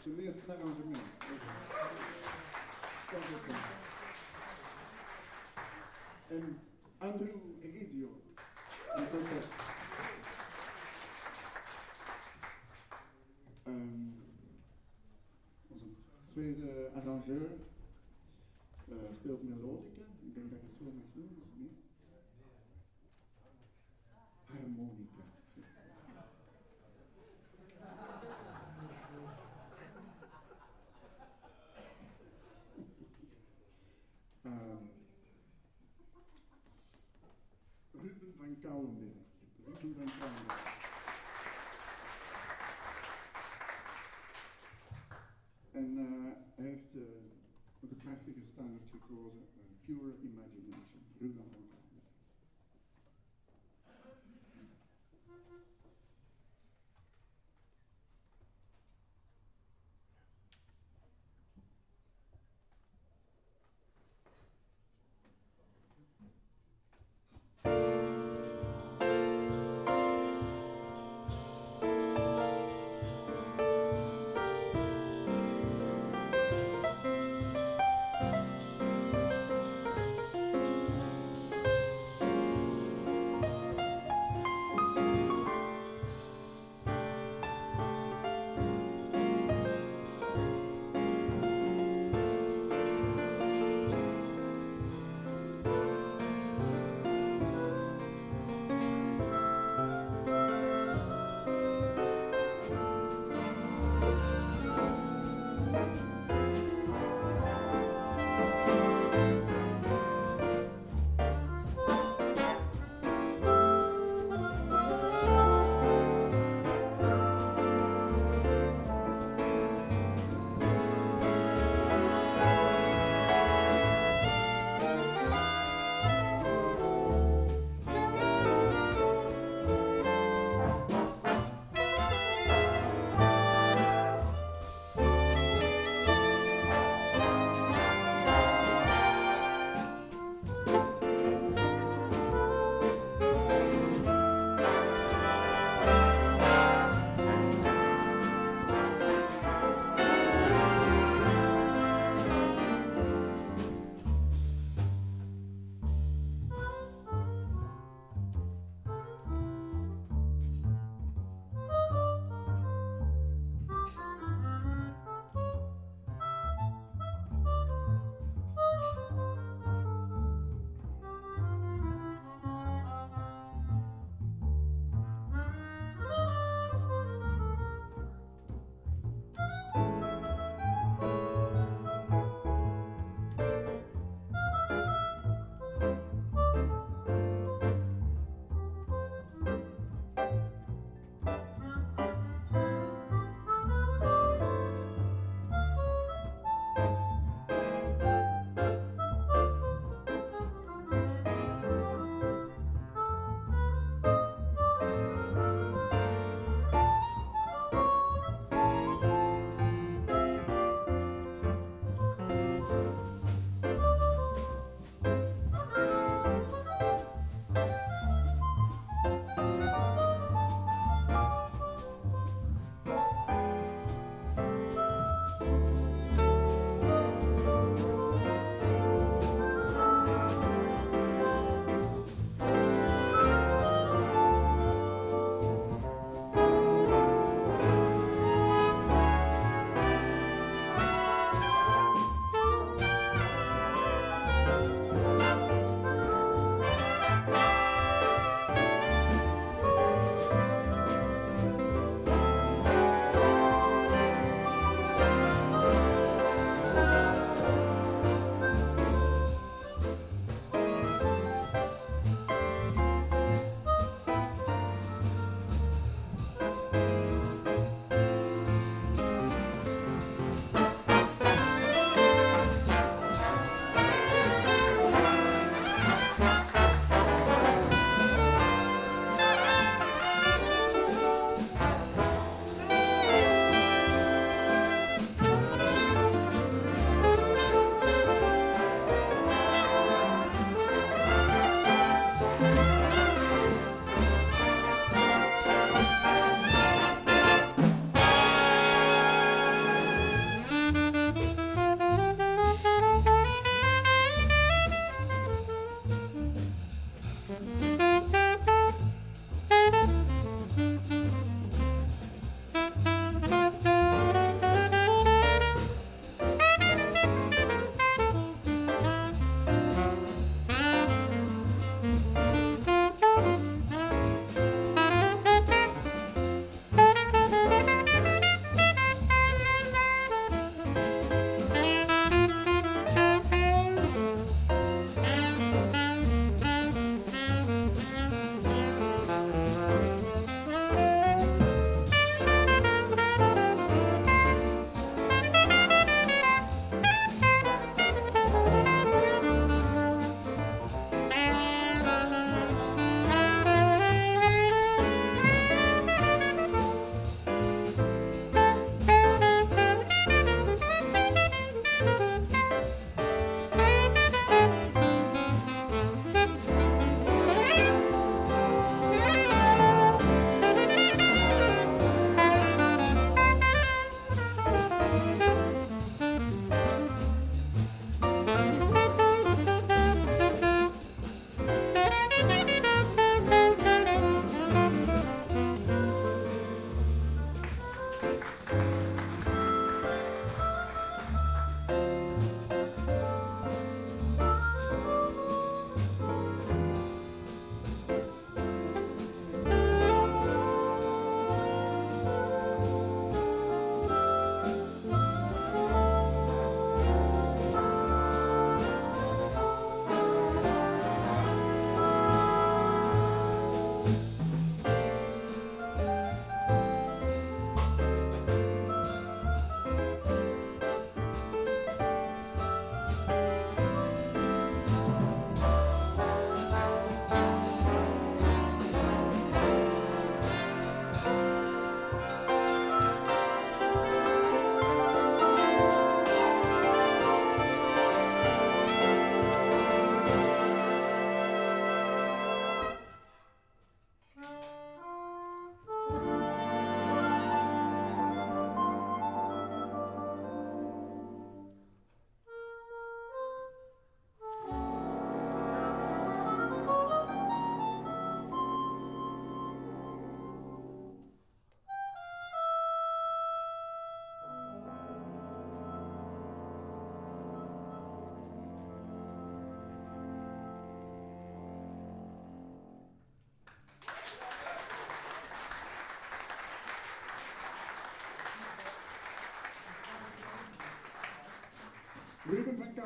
Arrangement. Dat is het. En Andrew Egizio, een trompet. Ehm, onze tweede arrangeur uh, speelt melodica. Ik denk dat ik het zo mag noemen, En uh, hij heeft uh, ook een prachtige standaard gekozen, uh, Pure Imagination. Ruben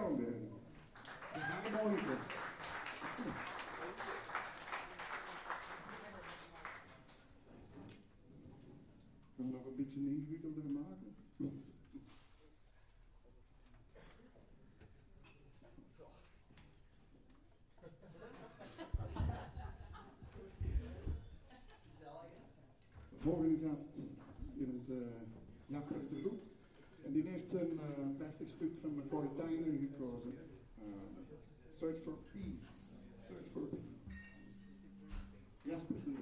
van Kouwenberg. zo, de, de harmonica. Kunnen we nog een beetje ingewikkelder maken? volgende gast is uh, Jasper de Groep. Die heeft een uh, prachtig stuk van McCoy Tyner gekozen. Uh, Search for Peace. Search for Peace. Jasper de.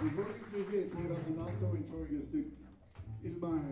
En voor ik vergeet, hier had een auto in het vorige stuk. Ilma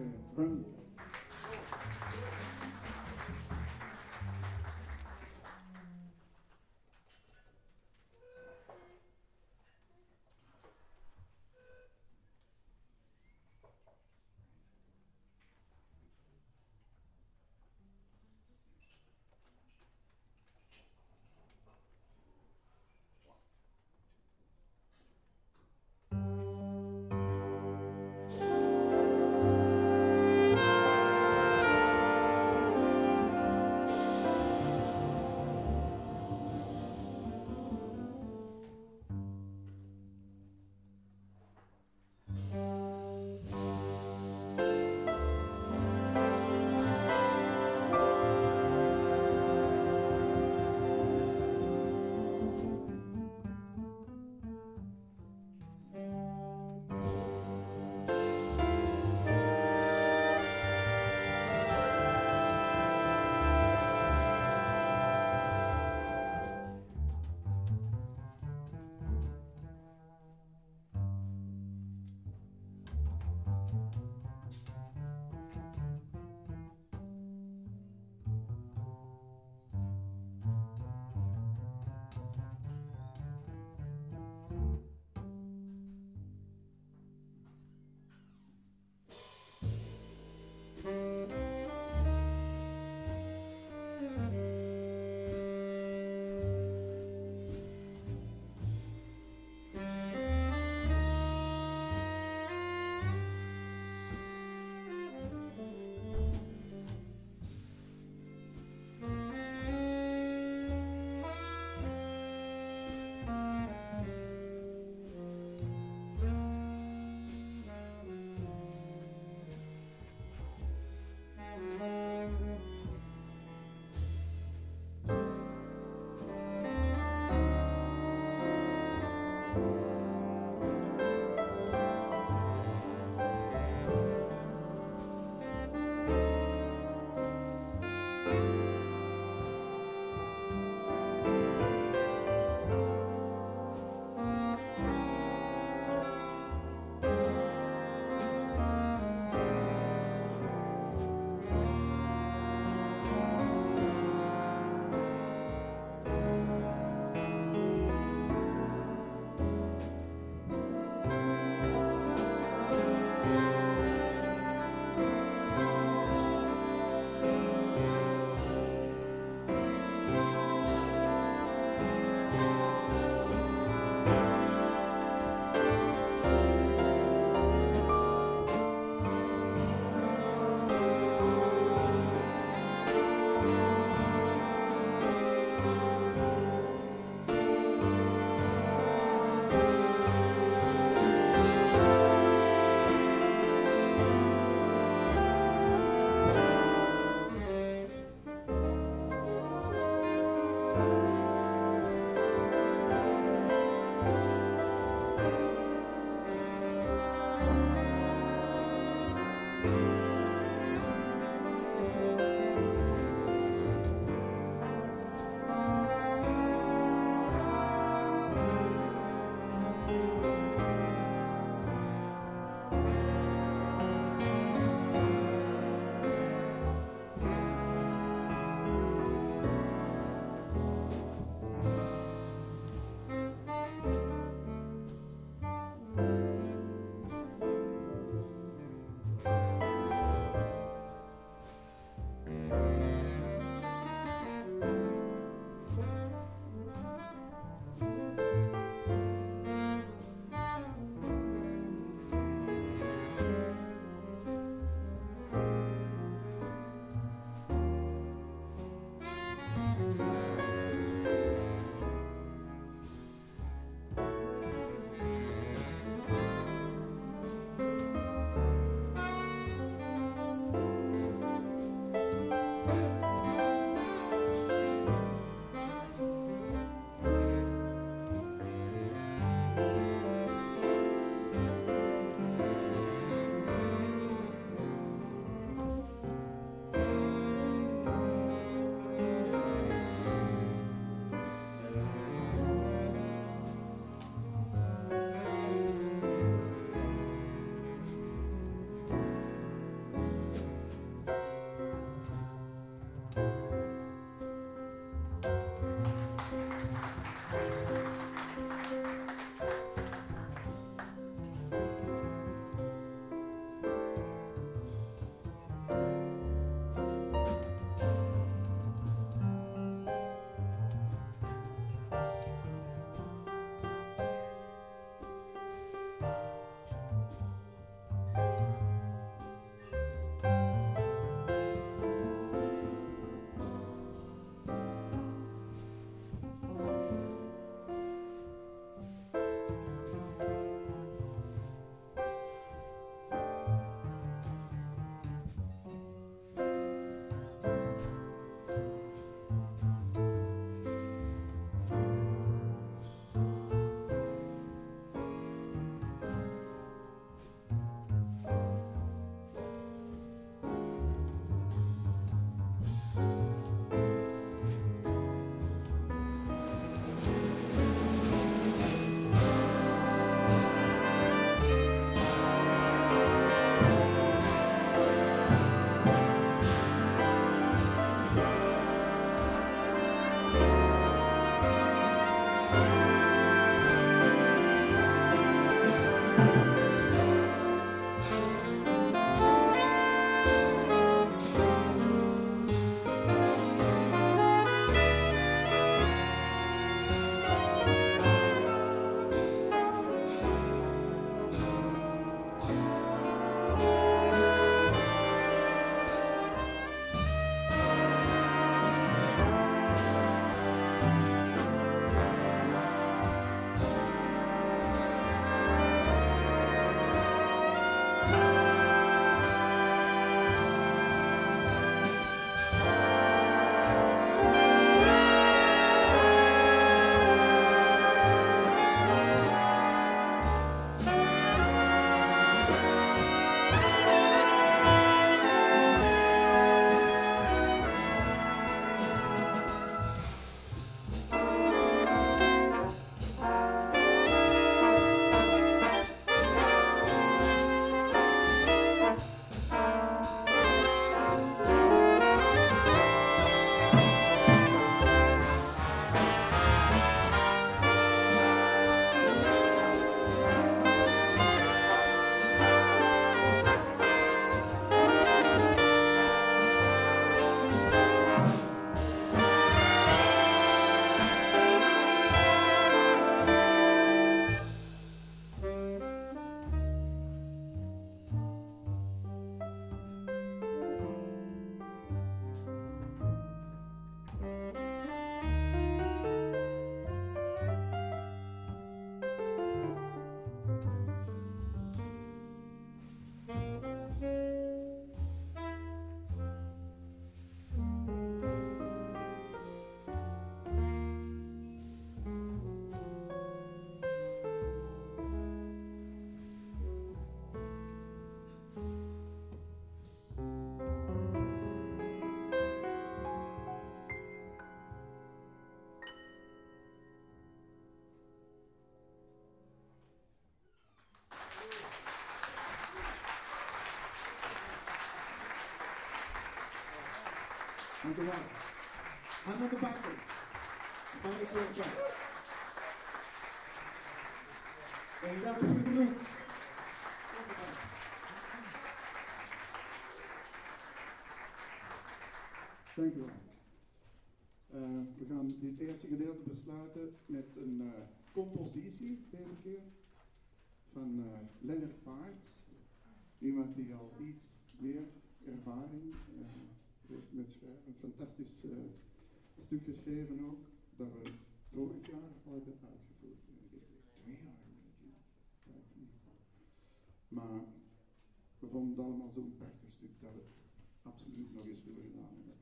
Run. Dankjewel. Hand op de bakken. Dankjewel, zo. En dat is goed genoeg. Dankjewel. Uh, we gaan dit eerste gedeelte besluiten met een uh, compositie deze keer van uh, Leonard Paarts. Iemand die al iets meer ervaring met schrijven. Een fantastisch stuk geschreven ook, dat we vorig jaar al hebben uitgevoerd. Twee jaar Maar we vonden het allemaal zo'n prachtig stuk dat we het absoluut nog eens willen gedaan hebben.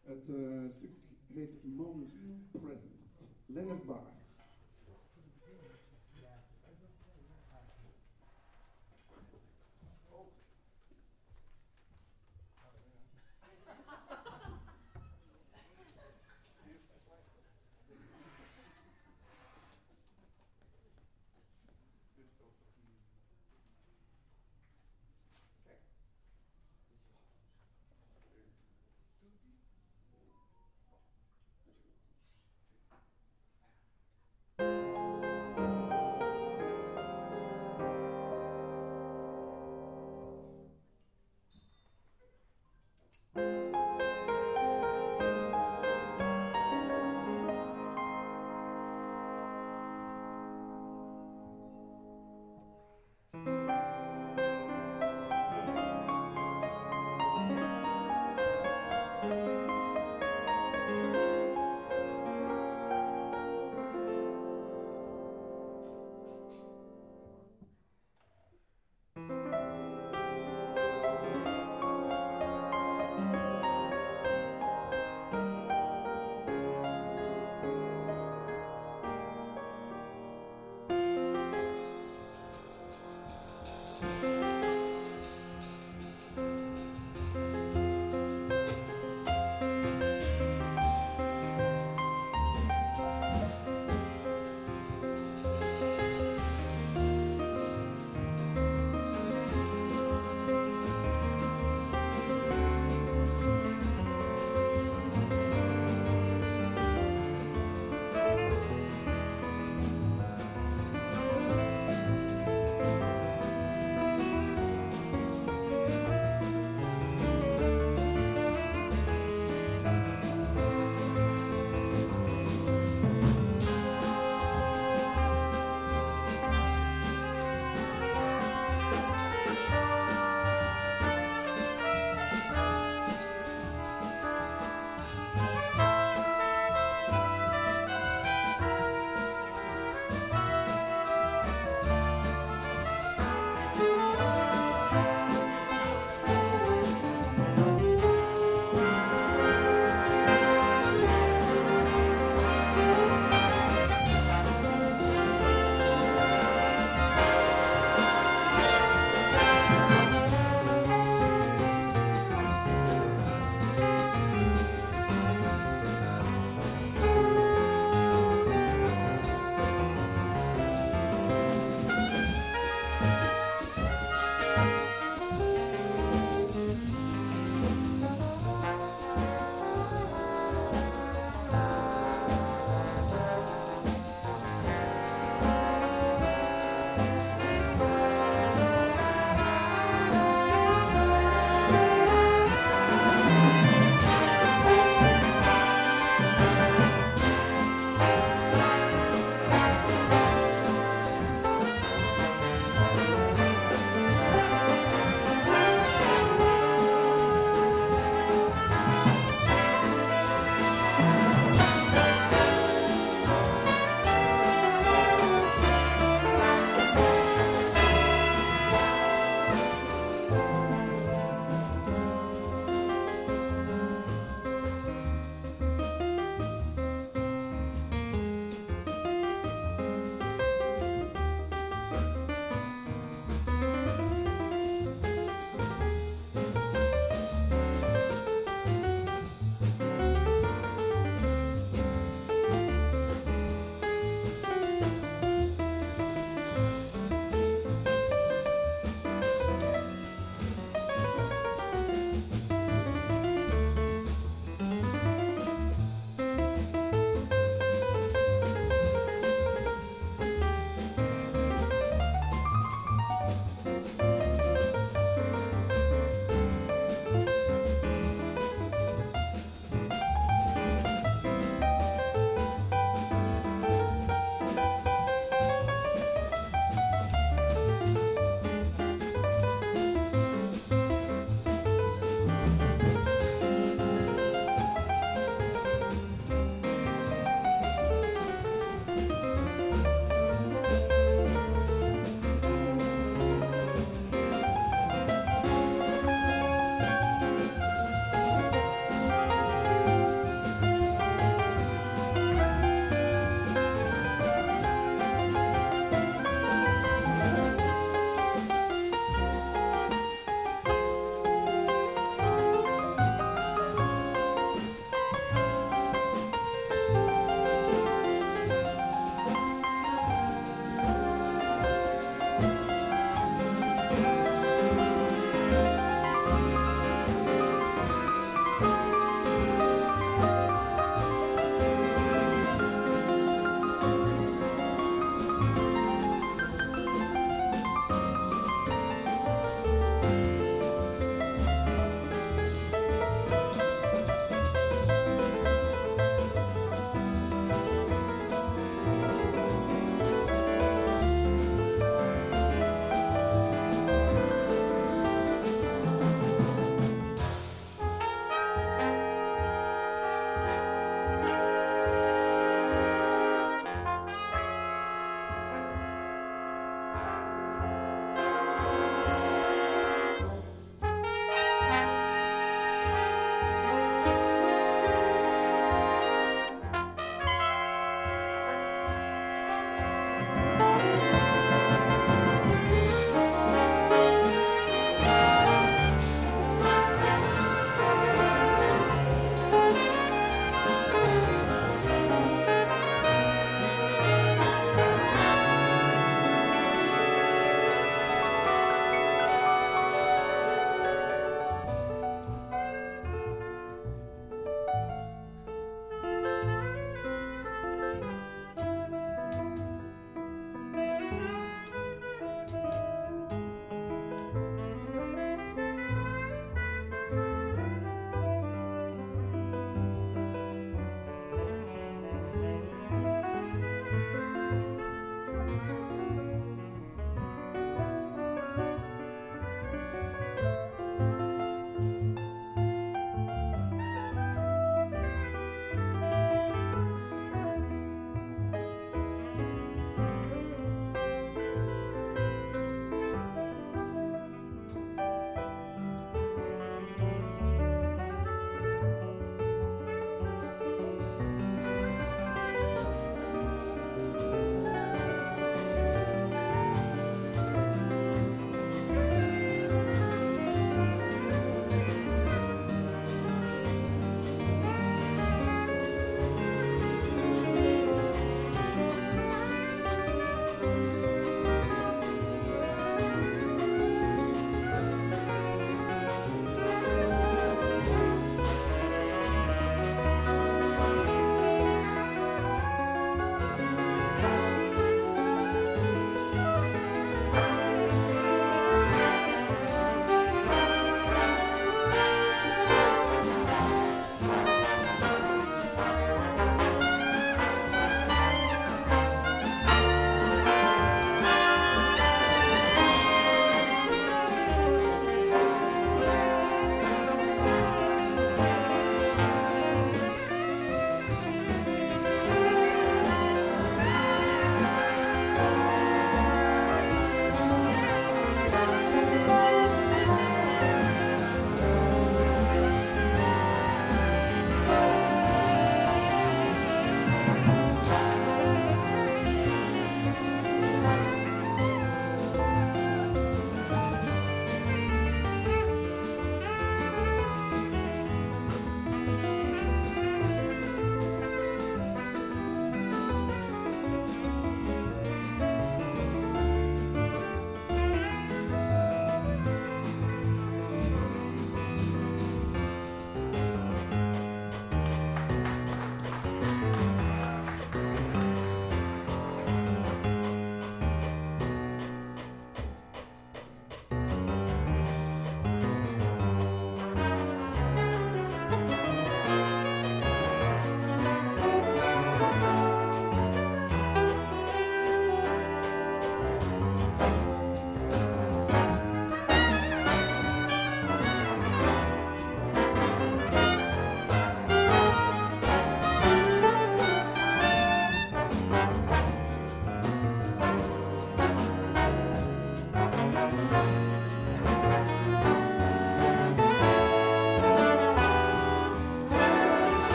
Het stuk heet Mom's Present. Leonard Baard.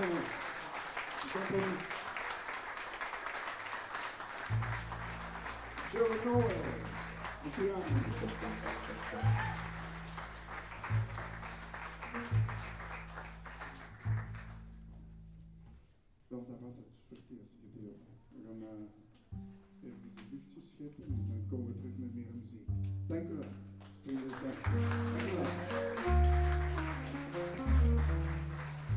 Company. Joe Noel. Luciano. Wel, dat was het eerste gedeelte. We gaan even de liefjes scheppen en dan komen we terug met meer muziek.